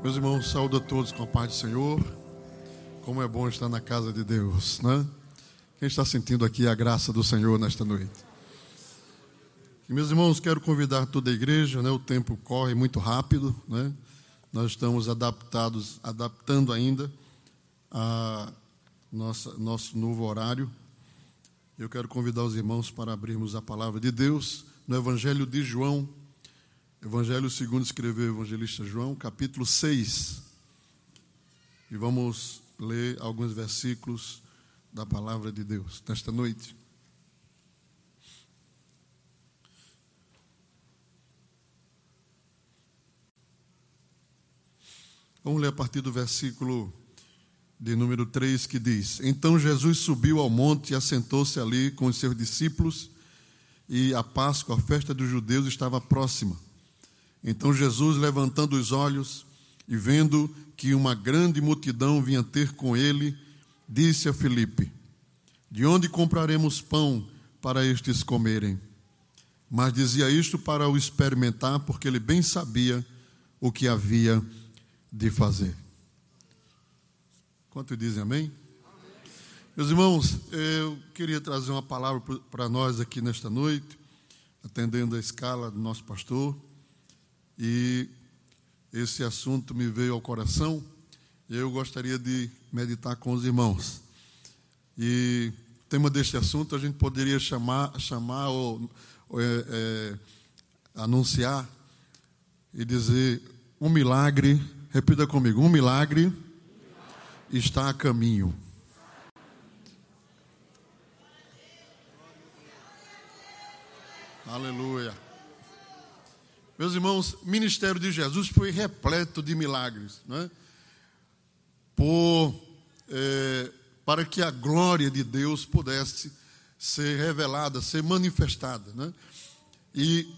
Meus irmãos, saúdo a todos com a paz do Senhor. Como é bom estar na casa de Deus, né? Quem está sentindo aqui a graça do Senhor nesta noite? E, meus irmãos, quero convidar toda a igreja, né? O tempo corre muito rápido, né? Nós estamos adaptados, adaptando ainda a nossa, nosso novo horário. Eu quero convidar os irmãos para abrirmos a palavra de Deus no Evangelho de João, Evangelho segundo escreveu o evangelista João, capítulo 6. E vamos ler alguns versículos da palavra de Deus nesta noite. Vamos ler a partir do versículo de número 3 que diz: Então Jesus subiu ao monte e assentou-se ali com os seus discípulos, e a Páscoa, a festa dos judeus, estava próxima. Então Jesus, levantando os olhos e vendo que uma grande multidão vinha ter com ele, disse a Filipe: De onde compraremos pão para estes comerem? Mas dizia isto para o experimentar, porque ele bem sabia o que havia de fazer. Quanto dizem amém? amém? Meus irmãos, eu queria trazer uma palavra para nós aqui nesta noite, atendendo a escala do nosso pastor e esse assunto me veio ao coração e eu gostaria de meditar com os irmãos. E o tema deste assunto a gente poderia chamar, chamar ou, ou é, é, anunciar e dizer um milagre, repita comigo, um milagre está a caminho. Aleluia. Meus irmãos, o ministério de Jesus foi repleto de milagres, né? Por, é, para que a glória de Deus pudesse ser revelada, ser manifestada, né? E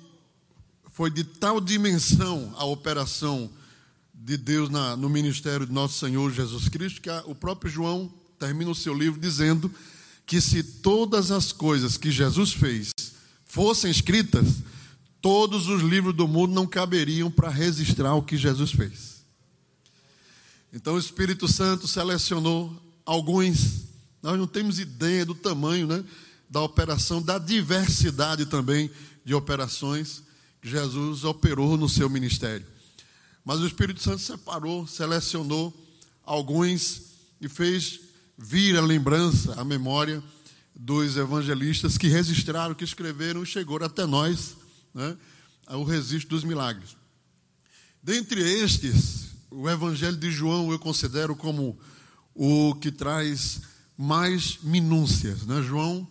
foi de tal dimensão a operação de Deus na, no ministério de nosso Senhor Jesus Cristo que a, o próprio João termina o seu livro dizendo que se todas as coisas que Jesus fez fossem escritas, todos os livros do mundo não caberiam para registrar o que Jesus fez. Então o Espírito Santo selecionou alguns, nós não temos ideia do tamanho né, da operação, da diversidade também de operações que Jesus operou no seu ministério. Mas o Espírito Santo separou, selecionou alguns e fez vir a lembrança, a memória dos evangelistas que registraram, que escreveram e chegou até nós né, o registro dos milagres. Dentre estes, o Evangelho de João eu considero como o que traz mais minúcias. Né? João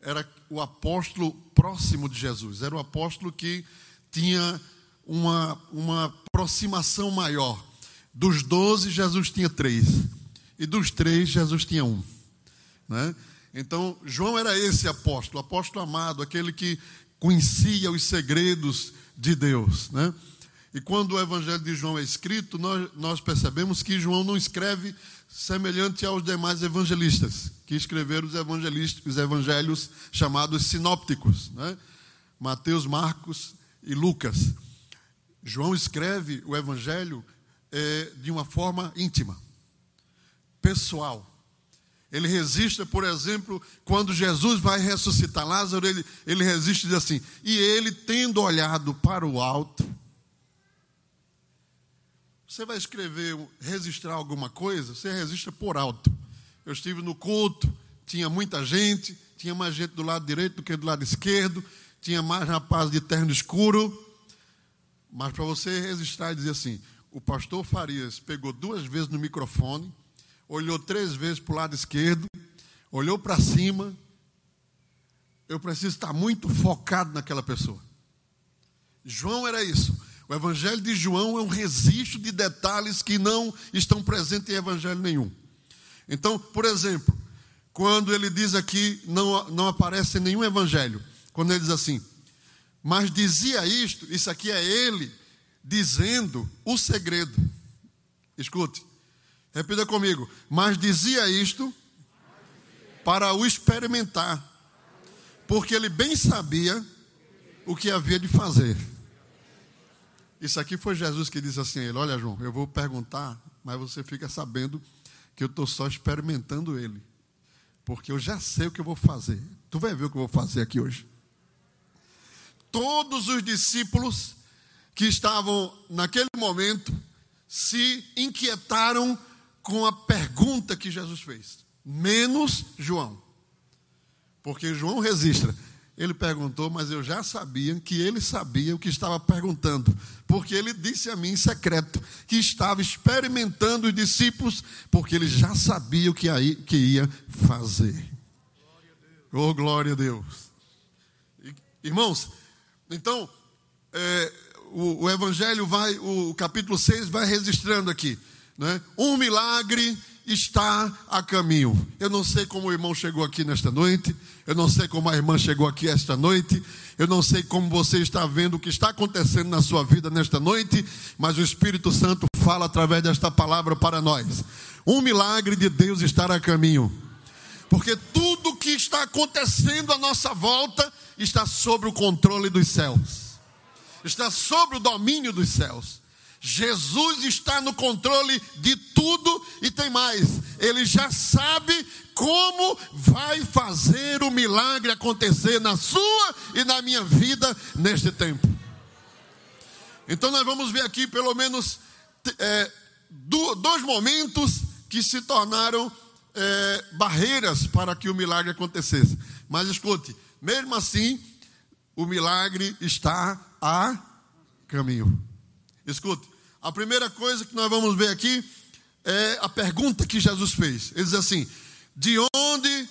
era o apóstolo próximo de Jesus, era o apóstolo que tinha uma, uma aproximação maior. Dos doze, Jesus tinha três, e dos três, Jesus tinha um. Né? Então, João era esse apóstolo, apóstolo amado, aquele que conhecia os segredos de Deus, né? E quando o Evangelho de João é escrito, nós, nós percebemos que João não escreve semelhante aos demais evangelistas, que escreveram os, evangelistas, os evangelhos chamados sinópticos, né? Mateus, Marcos e Lucas. João escreve o Evangelho é, de uma forma íntima, pessoal. Ele resiste, por exemplo, quando Jesus vai ressuscitar Lázaro, ele, ele resiste e diz assim: e ele, tendo olhado para o alto, você vai escrever, registrar alguma coisa, você registra por alto. Eu estive no culto, tinha muita gente, tinha mais gente do lado direito do que do lado esquerdo, tinha mais rapazes de terno escuro. Mas para você registrar e dizer assim: o pastor Farias pegou duas vezes no microfone olhou três vezes para o lado esquerdo, olhou para cima. Eu preciso estar muito focado naquela pessoa. João era isso. O evangelho de João é um registro de detalhes que não estão presentes em evangelho nenhum. Então, por exemplo, quando ele diz aqui, não, não aparece em nenhum evangelho, quando ele diz assim, mas dizia isto, isso aqui é ele dizendo o segredo. Escute, Repita comigo. Mas dizia isto para o experimentar, porque ele bem sabia o que havia de fazer. Isso aqui foi Jesus que disse assim a ele: Olha, João, eu vou perguntar, mas você fica sabendo que eu estou só experimentando ele. Porque eu já sei o que eu vou fazer. Tu vai ver o que eu vou fazer aqui hoje. Todos os discípulos que estavam naquele momento se inquietaram com a pergunta que Jesus fez, menos João. Porque João registra, ele perguntou, mas eu já sabia que ele sabia o que estava perguntando, porque ele disse a mim em secreto que estava experimentando os discípulos, porque ele já sabia o que, aí, que ia fazer. Oh, glória a Deus. Irmãos, então, é, o, o, Evangelho vai, o, o capítulo 6 vai registrando aqui, né? um milagre está a caminho. Eu não sei como o irmão chegou aqui nesta noite, eu não sei como a irmã chegou aqui esta noite, eu não sei como você está vendo o que está acontecendo na sua vida nesta noite, mas o Espírito Santo fala através desta palavra para nós. Um milagre de Deus estar a caminho. Porque tudo que está acontecendo à nossa volta está sob o controle dos céus. Está sob o domínio dos céus. Jesus está no controle de tudo e tem mais, ele já sabe como vai fazer o milagre acontecer na sua e na minha vida neste tempo. Então nós vamos ver aqui pelo menos é, dois momentos que se tornaram é, barreiras para que o milagre acontecesse. Mas escute, mesmo assim, o milagre está a caminho. Escute, a primeira coisa que nós vamos ver aqui é a pergunta que Jesus fez. Ele diz assim: De onde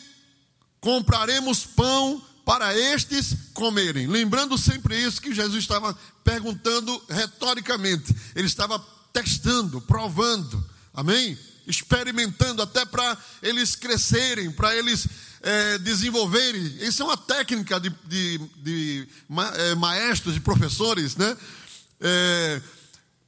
compraremos pão para estes comerem? Lembrando sempre isso que Jesus estava perguntando retoricamente. Ele estava testando, provando, amém? Experimentando até para eles crescerem, para eles é, desenvolverem. Isso é uma técnica de, de, de é, maestros, de professores, né? É,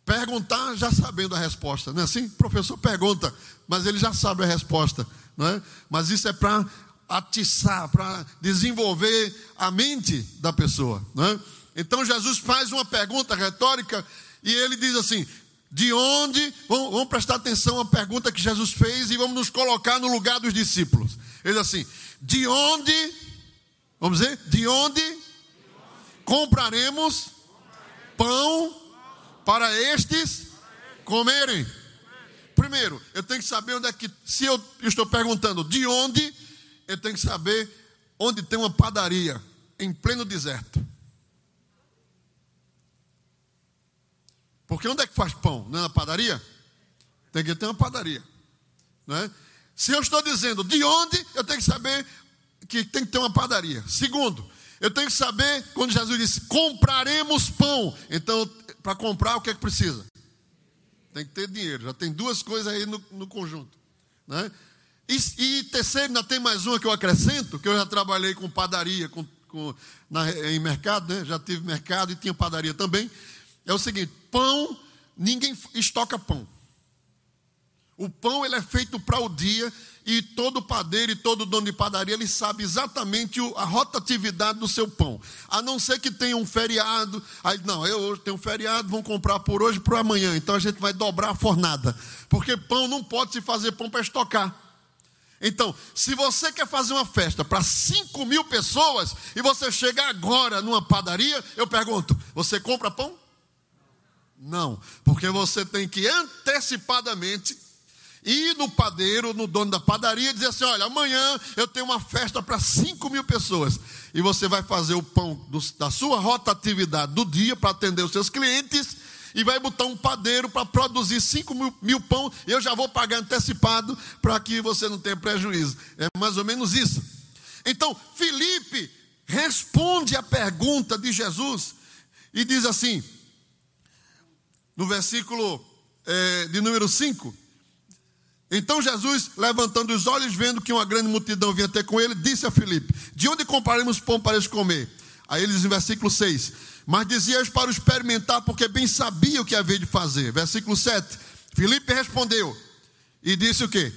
perguntar já sabendo a resposta, não é assim? O professor pergunta, mas ele já sabe a resposta, não é? Mas isso é para atiçar, para desenvolver a mente da pessoa, não é? Então Jesus faz uma pergunta retórica e ele diz assim: de onde? Vamos, vamos, prestar atenção à pergunta que Jesus fez e vamos nos colocar no lugar dos discípulos. Ele diz assim: de onde? Vamos dizer, de onde compraremos pão para estes comerem. Primeiro, eu tenho que saber onde é que, se eu estou perguntando de onde, eu tenho que saber onde tem uma padaria em pleno deserto. Porque onde é que faz pão? Não é na padaria? Tem que ter uma padaria. Né? Se eu estou dizendo de onde, eu tenho que saber que tem que ter uma padaria. Segundo, eu tenho que saber, quando Jesus disse, compraremos pão. Então, para comprar, o que é que precisa? Tem que ter dinheiro. Já tem duas coisas aí no, no conjunto. Né? E, e, terceiro, ainda tem mais uma que eu acrescento, que eu já trabalhei com padaria com, com, na, em mercado, né? já tive mercado e tinha padaria também. É o seguinte: pão, ninguém estoca pão. O pão ele é feito para o dia e todo padeiro e todo dono de padaria ele sabe exatamente a rotatividade do seu pão. A não ser que tenha um feriado, aí não, eu hoje tenho um feriado, vão comprar por hoje para amanhã. Então a gente vai dobrar a fornada, porque pão não pode se fazer pão para estocar. Então, se você quer fazer uma festa para 5 mil pessoas e você chega agora numa padaria, eu pergunto: você compra pão? Não, porque você tem que antecipadamente ir no padeiro, no dono da padaria, e dizer assim: olha, amanhã eu tenho uma festa para 5 mil pessoas. E você vai fazer o pão do, da sua rotatividade do dia para atender os seus clientes. E vai botar um padeiro para produzir 5 mil, mil pão. Eu já vou pagar antecipado para que você não tenha prejuízo. É mais ou menos isso. Então, Felipe responde a pergunta de Jesus e diz assim, no versículo é, de número 5 então Jesus, levantando os olhos, vendo que uma grande multidão vinha ter com ele, disse a Filipe: De onde compraremos pão para eles comer? Aí ele diz em versículo 6: Mas dizias para experimentar, porque bem sabia o que havia de fazer. Versículo 7: Filipe respondeu e disse o que?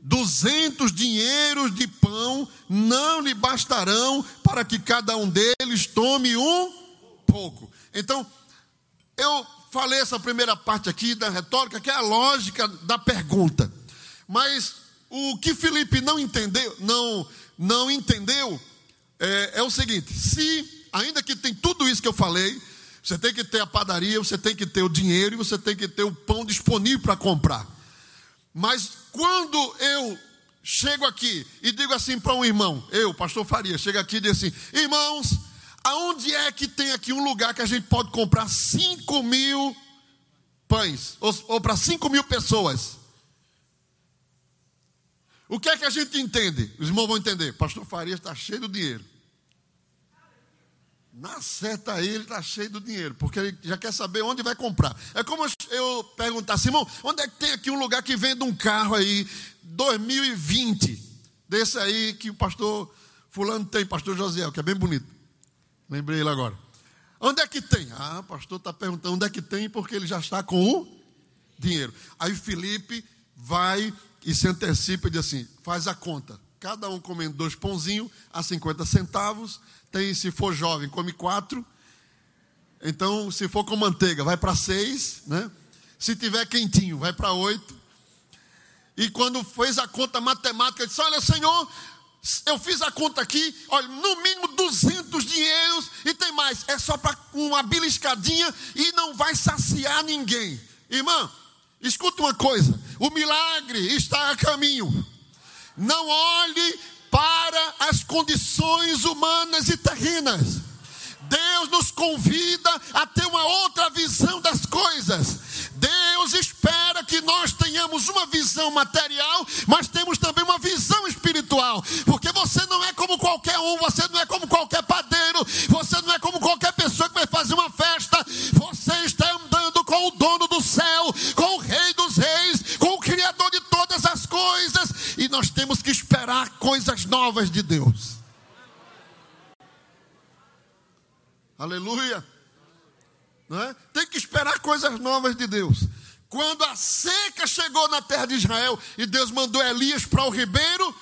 Duzentos dinheiros de pão não lhe bastarão para que cada um deles tome um pouco. Então, eu falei essa primeira parte aqui da retórica, que é a lógica da pergunta. Mas o que Felipe não entendeu, não, não entendeu é, é o seguinte: se, ainda que tem tudo isso que eu falei, você tem que ter a padaria, você tem que ter o dinheiro e você tem que ter o pão disponível para comprar. Mas quando eu chego aqui e digo assim para um irmão, eu, pastor Faria, chego aqui e digo assim: irmãos, aonde é que tem aqui um lugar que a gente pode comprar 5 mil pães, ou, ou para 5 mil pessoas? O que é que a gente entende? Os irmãos vão entender. Pastor Faria está cheio de dinheiro. Na seta ele está cheio de dinheiro, porque ele já quer saber onde vai comprar. É como eu perguntar, Simão, onde é que tem aqui um lugar que vende um carro aí, 2020, desse aí que o pastor fulano tem, pastor Josiel, que é bem bonito. Lembrei ele agora. Onde é que tem? Ah, o pastor está perguntando onde é que tem, porque ele já está com o dinheiro. Aí Felipe vai e se antecipa e diz assim: faz a conta. Cada um comendo dois pãozinhos a 50 centavos. Tem, se for jovem, come quatro. Então, se for com manteiga, vai para seis, né? Se tiver quentinho, vai para oito. E quando fez a conta matemática, disse: Olha, Senhor, eu fiz a conta aqui, olha, no mínimo 200 dinheiros e tem mais. É só para uma beliscadinha e não vai saciar ninguém. Irmã, escuta uma coisa: o milagre está a caminho. Não olhe para as condições humanas e terrenas. Deus nos convida a ter uma outra visão das coisas. Deus espera que nós tenhamos uma visão material, mas temos também uma visão espiritual. Porque você não é como qualquer um, você não é como qualquer padeiro, você não é como qualquer pessoa que vai fazer uma festa. Você está andando com o dono do céu, com coisas, e nós temos que esperar coisas novas de Deus. Aleluia. É? Tem que esperar coisas novas de Deus. Quando a seca chegou na terra de Israel e Deus mandou Elias para o ribeiro,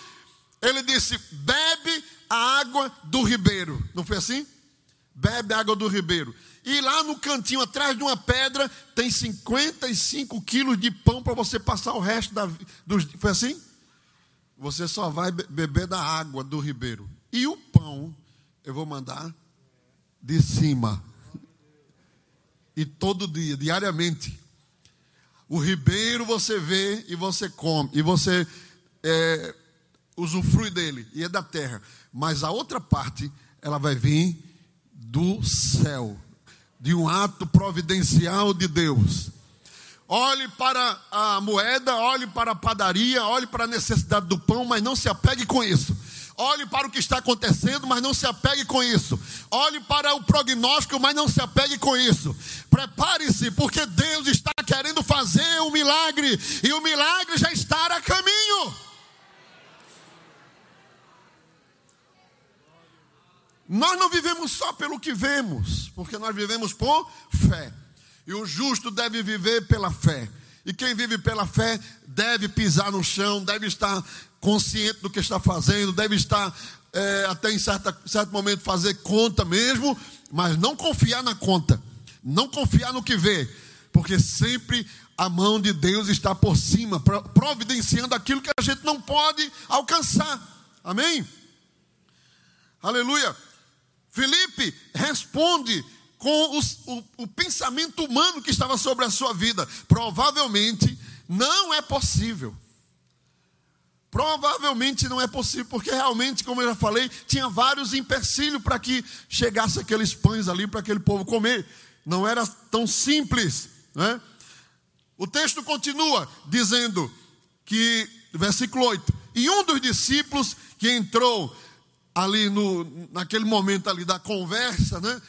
ele disse: bebe a água do ribeiro. Não foi assim? Bebe a água do ribeiro. E lá no cantinho, atrás de uma pedra, tem 55 quilos de pão para você passar o resto da vida. Foi assim? Você só vai beber da água do ribeiro. E o pão, eu vou mandar de cima. E todo dia, diariamente. O ribeiro você vê e você come, e você é, usufrui dele, e é da terra. Mas a outra parte, ela vai vir do céu, de um ato providencial de Deus. Olhe para a moeda, olhe para a padaria, olhe para a necessidade do pão, mas não se apegue com isso Olhe para o que está acontecendo, mas não se apegue com isso. Olhe para o prognóstico, mas não se apegue com isso. Prepare-se, porque Deus está querendo fazer um milagre, e o milagre já está a caminho. Nós não vivemos só pelo que vemos, porque nós vivemos por fé. E o justo deve viver pela fé. E quem vive pela fé deve pisar no chão, deve estar consciente do que está fazendo, deve estar é, até em certa, certo momento fazer conta mesmo, mas não confiar na conta, não confiar no que vê, porque sempre a mão de Deus está por cima, providenciando aquilo que a gente não pode alcançar. Amém? Aleluia. Felipe responde com os, o, o pensamento humano que estava sobre a sua vida. Provavelmente não é possível. Provavelmente não é possível, porque realmente, como eu já falei, tinha vários empecilhos para que chegasse aqueles pães ali para aquele povo comer. Não era tão simples. Né? O texto continua dizendo que, versículo 8: E um dos discípulos que entrou ali no, naquele momento ali da conversa, né?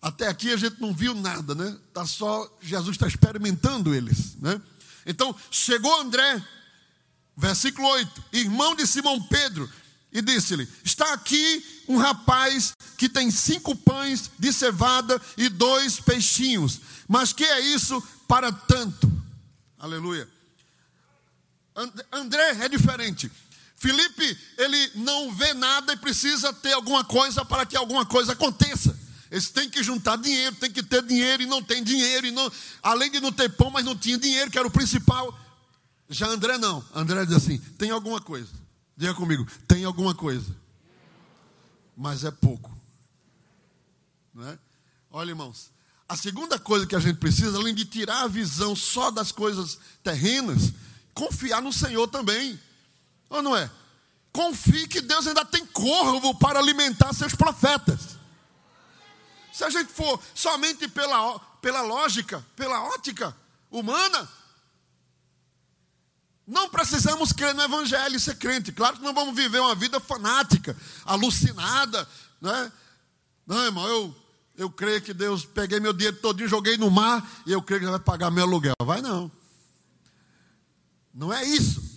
Até aqui a gente não viu nada, né? Tá só Jesus está experimentando eles, né? Então chegou André Versículo 8: Irmão de Simão Pedro, e disse-lhe: Está aqui um rapaz que tem cinco pães de cevada e dois peixinhos, mas que é isso para tanto? Aleluia. André é diferente. Felipe, ele não vê nada e precisa ter alguma coisa para que alguma coisa aconteça. Eles têm que juntar dinheiro, tem que ter dinheiro e não tem dinheiro, e não, além de não ter pão, mas não tinha dinheiro, que era o principal. Já André não. André diz assim: tem alguma coisa. Diga comigo, tem alguma coisa. Mas é pouco. Não é? Olha, irmãos, a segunda coisa que a gente precisa, além de tirar a visão só das coisas terrenas, confiar no Senhor também. Ou não é? Confie que Deus ainda tem corvo para alimentar seus profetas. Se a gente for somente pela, pela lógica, pela ótica humana, não precisamos crer no Evangelho e ser crente. Claro que não vamos viver uma vida fanática, alucinada. Né? Não, irmão, eu, eu creio que Deus, peguei meu dinheiro e joguei no mar e eu creio que vai pagar meu aluguel. Vai não. Não é isso.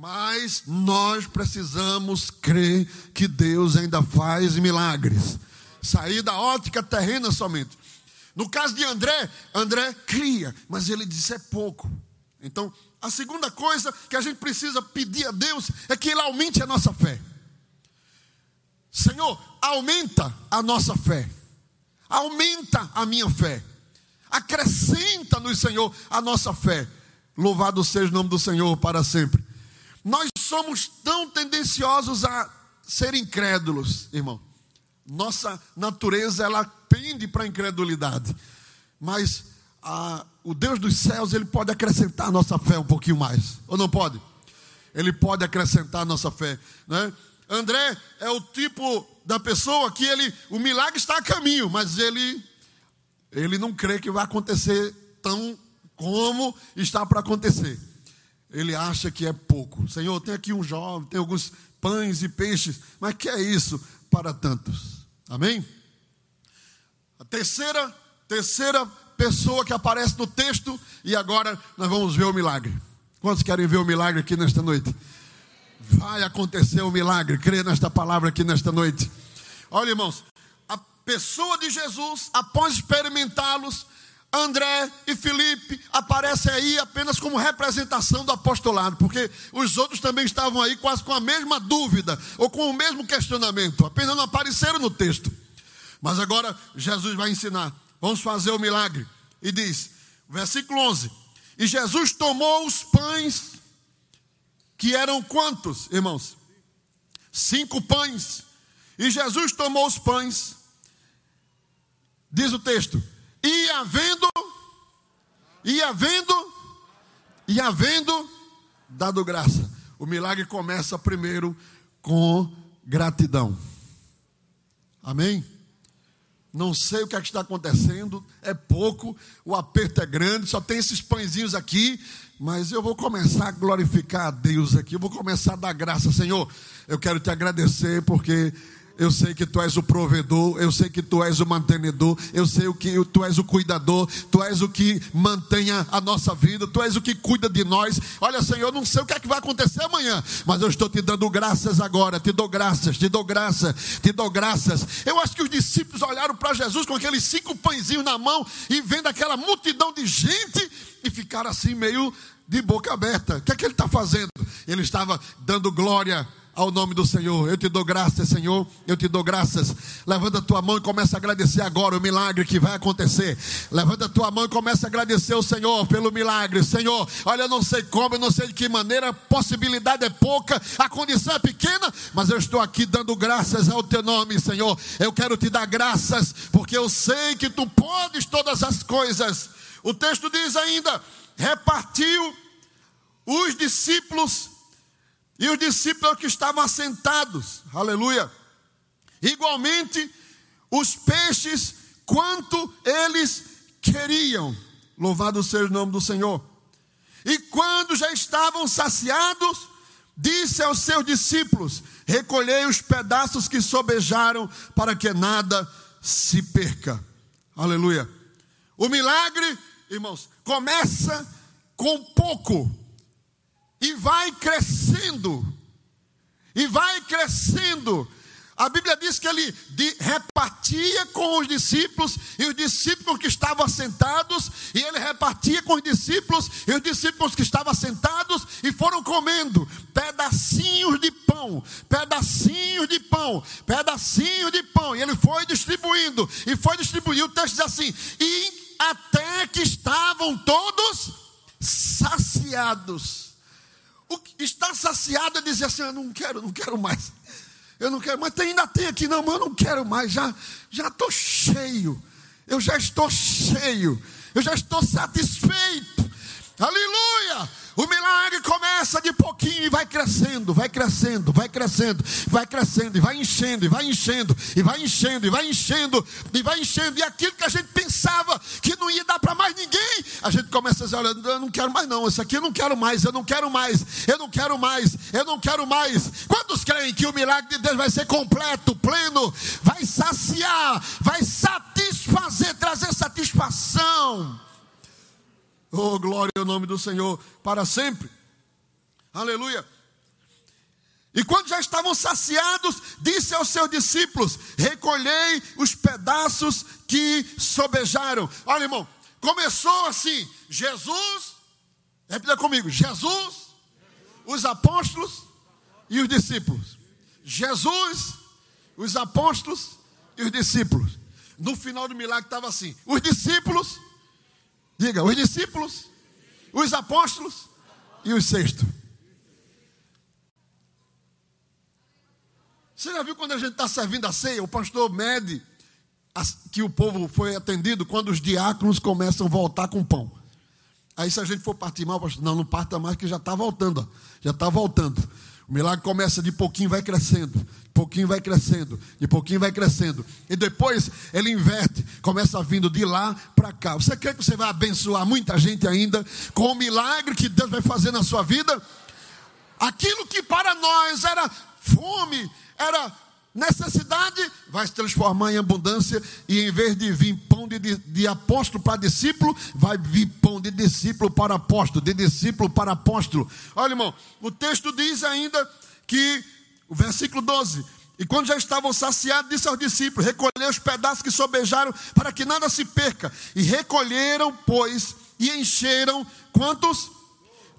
Mas nós precisamos crer que Deus ainda faz milagres sair da ótica terrena somente. No caso de André, André cria, mas ele disse é pouco. Então, a segunda coisa que a gente precisa pedir a Deus é que Ele aumente a nossa fé. Senhor, aumenta a nossa fé, aumenta a minha fé, acrescenta-nos, Senhor, a nossa fé. Louvado seja o nome do Senhor para sempre. Nós somos tão tendenciosos a ser incrédulos, irmão. Nossa natureza ela pende para a incredulidade. Mas a, o Deus dos céus, ele pode acrescentar a nossa fé um pouquinho mais. Ou não pode? Ele pode acrescentar a nossa fé, né? André é o tipo da pessoa que ele, o milagre está a caminho, mas ele ele não crê que vai acontecer tão como está para acontecer. Ele acha que é pouco. Senhor, tem aqui um jovem, tem alguns pães e peixes, mas que é isso para tantos? Amém? A terceira, terceira pessoa que aparece no texto, e agora nós vamos ver o milagre. Quantos querem ver o milagre aqui nesta noite? Vai acontecer o milagre, crê nesta palavra aqui nesta noite. Olha, irmãos, a pessoa de Jesus, após experimentá-los, André e Felipe aparecem aí apenas como representação do apostolado, porque os outros também estavam aí quase com a mesma dúvida ou com o mesmo questionamento, apenas não apareceram no texto. Mas agora Jesus vai ensinar. Vamos fazer o milagre. E diz, versículo 11: E Jesus tomou os pães, que eram quantos, irmãos? Cinco pães. E Jesus tomou os pães, diz o texto, e havendo, e havendo, e havendo dado graça. O milagre começa primeiro com gratidão. Amém? Não sei o que, é que está acontecendo, é pouco, o aperto é grande, só tem esses pãezinhos aqui, mas eu vou começar a glorificar a Deus aqui, eu vou começar a dar graça, Senhor. Eu quero te agradecer porque eu sei que tu és o provedor, eu sei que tu és o mantenedor, eu sei o que tu és o cuidador, tu és o que mantém a nossa vida, tu és o que cuida de nós. Olha, Senhor, eu não sei o que é que vai acontecer amanhã, mas eu estou te dando graças agora, te dou graças, te dou graças, te dou graças. Eu acho que os discípulos olharam para Jesus com aqueles cinco pãezinhos na mão e vendo aquela multidão de gente e ficaram assim meio de boca aberta. O que é que ele está fazendo? Ele estava dando glória ao nome do Senhor. Eu te dou graças, Senhor. Eu te dou graças. Levanta a tua mão e começa a agradecer agora o milagre que vai acontecer. Levanta a tua mão e começa a agradecer o Senhor pelo milagre. Senhor, olha, eu não sei como, eu não sei de que maneira, a possibilidade é pouca, a condição é pequena, mas eu estou aqui dando graças ao teu nome, Senhor. Eu quero te dar graças, porque eu sei que tu podes todas as coisas. O texto diz ainda: repartiu os discípulos e os discípulos que estavam assentados, aleluia. Igualmente, os peixes, quanto eles queriam. Louvado seja o nome do Senhor. E quando já estavam saciados, disse aos seus discípulos: Recolhei os pedaços que sobejaram, para que nada se perca. Aleluia. O milagre, irmãos, começa com pouco e vai crescendo, e vai crescendo, A Bíblia diz que ele repartia com os discípulos e os discípulos que estavam sentados, e ele repartia com os discípulos e os discípulos que estavam sentados e foram comendo pedacinhos de pão, pedacinhos de pão, pedacinhos de pão, e ele foi distribuindo e foi distribuindo. O texto diz assim: e até que estavam todos saciados. O estar saciado é dizer assim: eu não quero, não quero mais. Eu não quero, mas tem, ainda tem aqui, não, mas eu não quero mais, já estou cheio, eu já estou cheio, eu já estou satisfeito. Aleluia! O milagre começa de pouquinho e vai crescendo, vai crescendo, vai crescendo, vai crescendo, e vai enchendo, e vai enchendo, e vai enchendo, e vai enchendo, e vai enchendo. E aquilo que a gente pensava começa a dizer: olha, eu não quero mais, não, isso aqui eu não quero mais, eu não quero mais, eu não quero mais, eu não quero mais. Quantos creem que o milagre de Deus vai ser completo, pleno, vai saciar, vai satisfazer, trazer satisfação? Oh, glória ao nome do Senhor para sempre. Aleluia. E quando já estavam saciados, disse aos seus discípulos: Recolhei os pedaços que sobejaram. Olha, irmão, começou assim: Jesus, repita comigo: Jesus, os apóstolos e os discípulos. Jesus, os apóstolos e os discípulos. No final do milagre estava assim: os discípulos Diga, os discípulos, os apóstolos e os sexto. Você já viu quando a gente está servindo a ceia, o pastor mede que o povo foi atendido quando os diáconos começam a voltar com pão. Aí se a gente for partir mal, pastor, não, não parta mais que já está voltando, ó, já está voltando. O milagre começa de pouquinho, vai crescendo, de pouquinho vai crescendo, de pouquinho vai crescendo. E depois ele inverte, começa vindo de lá para cá. Você crê que você vai abençoar muita gente ainda com o milagre que Deus vai fazer na sua vida? Aquilo que para nós era fome, era necessidade, vai se transformar em abundância, e em vez de vir pão de, de, de, apóstolo para discípulo, vai vir pão de discípulo para apóstolo, de discípulo para apóstolo. Olha, irmão, o texto diz ainda que, o versículo 12: E quando já estavam saciados, disse aos discípulos: Recolhei os pedaços que sobejaram, para que nada se perca. E recolheram, pois, e encheram quantos?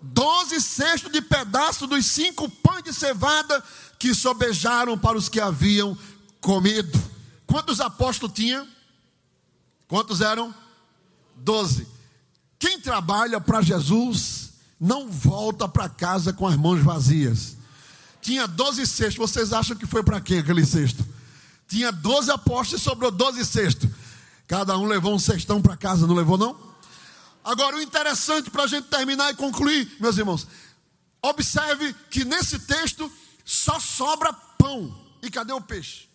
Doze cestos de pedaços dos cinco pães de cevada que sobejaram para os que haviam comido. Quantos apóstolos tinha? Quantos eram? Doze. Quem trabalha para Jesus não volta para casa com as mãos vazias. Tinha doze cestos. Vocês acham que foi para quê aquele cesto? Tinha doze apóstolos e sobrou doze cestos. Cada um levou um cestão para casa, não levou não? Agora o interessante para a gente terminar e concluir, meus irmãos, observe que nesse texto só sobra pão. E cadê o peixe?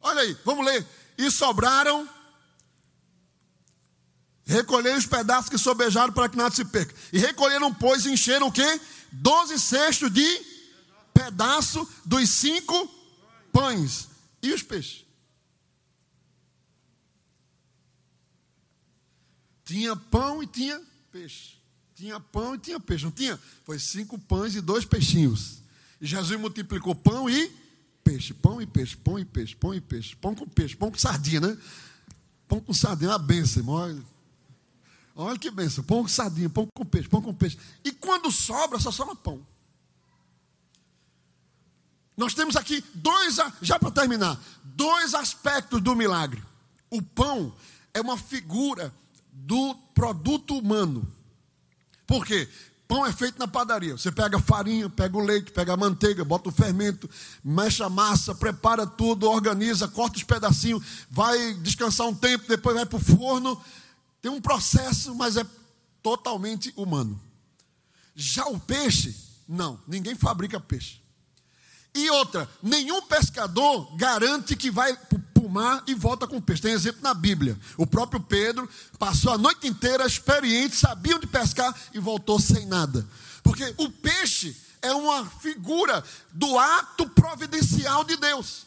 Olha aí, vamos ler. E sobraram, recolheram os pedaços que sobejaram para que nada se perca. E recolheram, pois, e encheram o quê? Doze cestos de pedaço dos cinco pães. E os peixes? Tinha pão e tinha peixe. Tinha pão e tinha peixe, não tinha? Foi cinco pães e dois peixinhos. E Jesus multiplicou pão e peixe, pão e peixe, pão e peixe, pão e peixe, pão com peixe, pão com sardinha, né? Pão com sardinha, uma benção, irmão. Olha, olha que benção, pão com sardinha, pão com peixe, pão com peixe. E quando sobra, só sobra pão. Nós temos aqui dois, já para terminar, dois aspectos do milagre. O pão é uma figura do produto humano. Por quê? Pão é feito na padaria. Você pega a farinha, pega o leite, pega a manteiga, bota o fermento, mexe a massa, prepara tudo, organiza, corta os pedacinhos, vai descansar um tempo, depois vai para o forno. Tem um processo, mas é totalmente humano. Já o peixe, não, ninguém fabrica peixe. E outra, nenhum pescador garante que vai para o mar e volta com peixe. Tem exemplo na Bíblia. O próprio Pedro passou a noite inteira experiente, sabia onde pescar e voltou sem nada. Porque o peixe é uma figura do ato providencial de Deus.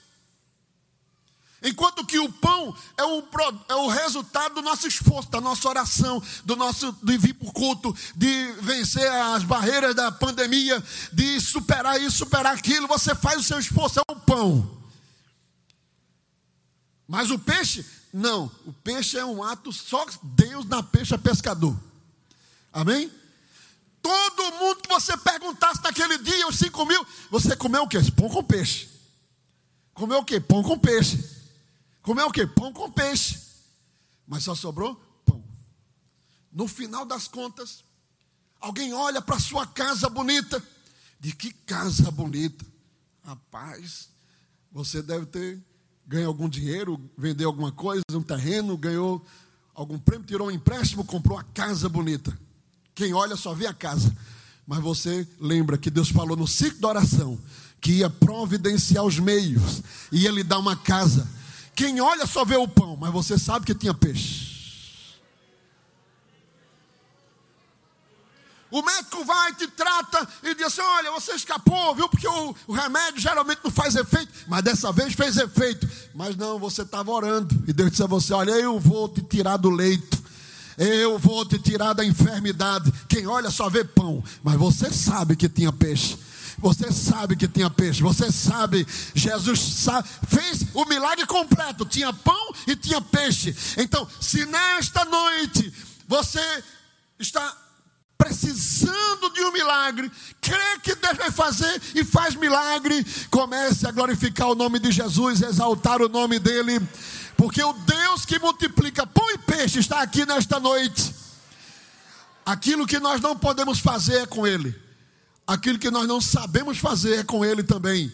Enquanto que o pão é o, é o resultado do nosso esforço, da nossa oração, do nosso de vir para o culto, de vencer as barreiras da pandemia, de superar isso, superar aquilo, você faz o seu esforço, é o pão. Mas o peixe, não. O peixe é um ato, só Deus na peixe é pescador. Amém? Todo mundo que você perguntasse naquele dia, os cinco mil, você comeu o quê? Pão com peixe. Comeu o quê? Pão com peixe. Comeu o quê? Pão com peixe. Mas só sobrou pão. No final das contas, alguém olha para sua casa bonita. De que casa bonita? Rapaz, você deve ter ganho algum dinheiro, vendeu alguma coisa, um terreno, ganhou algum prêmio, tirou um empréstimo, comprou a casa bonita. Quem olha só vê a casa. Mas você lembra que Deus falou no ciclo da oração que ia providenciar os meios e ele dá uma casa quem olha só vê o pão, mas você sabe que tinha peixe. O médico vai, te trata e diz assim: Olha, você escapou, viu? Porque o, o, remédio geralmente não faz efeito, mas dessa vez fez efeito. Mas não, você estava orando. E Deus disse a você: Olha, eu vou te tirar do leito. Eu vou te tirar da enfermidade. Quem olha só vê pão, mas você sabe que tinha peixe. Você sabe que tinha peixe, você sabe, Jesus sabe, fez o milagre completo: tinha pão e tinha peixe. Então, se nesta noite você está precisando de um milagre, crê que Deus vai fazer e faz milagre, comece a glorificar o nome de Jesus, exaltar o nome dEle, porque o Deus que multiplica pão e peixe está aqui nesta noite. Aquilo que nós não podemos fazer é com Ele. Aquilo que nós não sabemos fazer é com Ele também.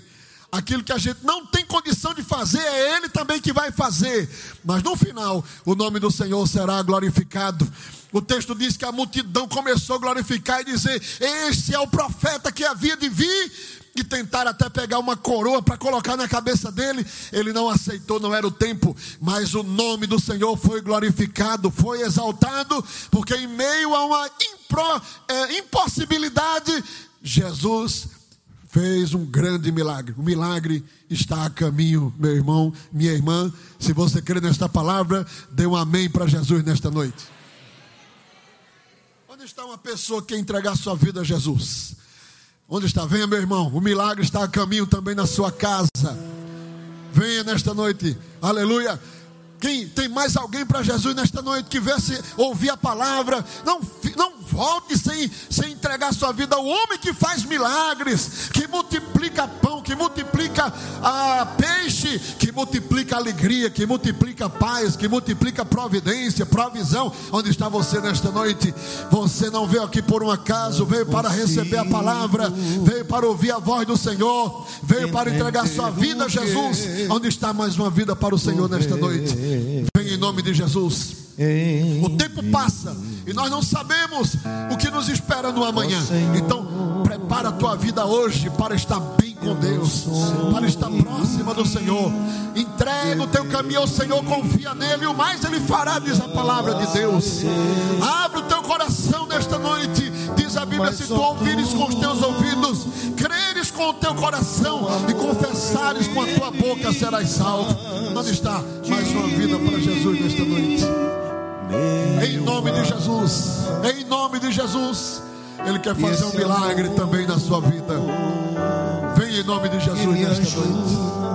Aquilo que a gente não tem condição de fazer é Ele também que vai fazer. Mas no final, o nome do Senhor será glorificado. O texto diz que a multidão começou a glorificar e dizer: Este é o profeta que havia de vir. E tentaram até pegar uma coroa para colocar na cabeça dele. Ele não aceitou, não era o tempo. Mas o nome do Senhor foi glorificado, foi exaltado, porque em meio a uma impro, é, impossibilidade, Jesus fez um grande milagre. O milagre está a caminho, meu irmão, minha irmã. Se você crê nesta palavra, dê um amém para Jesus nesta noite. Onde está uma pessoa que entregar sua vida a Jesus? Onde está? Venha, meu irmão. O milagre está a caminho também na sua casa. Venha nesta noite. Aleluia. Quem tem mais alguém para Jesus nesta noite que viesse ouvir a palavra? Não, não volte sem, sem entregar sua vida ao homem que faz milagres, que multiplica pão, que multiplica a peixe, que multiplica alegria, que multiplica paz, que multiplica providência, provisão. Onde está você nesta noite? Você não veio aqui por um acaso, veio para receber a palavra, veio para ouvir a voz do Senhor, veio para entregar sua vida a Jesus. Onde está mais uma vida para o Senhor nesta noite? Vem em nome de Jesus. O tempo passa e nós não sabemos o que nos espera no amanhã. Então, prepara a tua vida hoje para estar bem com Deus, para estar próxima do Senhor. Entrega o teu caminho ao Senhor, confia nele, o mais ele fará, diz a palavra de Deus. Abre o teu coração nesta noite, diz a Bíblia: se tu ouvires com os teus ouvidos, creres com o teu coração e confessares com a tua boca, serás salvo. Onde está mais uma vida para Jesus nesta noite? Em nome de Jesus. Em nome de Jesus. Ele quer fazer um milagre também na sua vida. Vem em nome de Jesus nesta noite.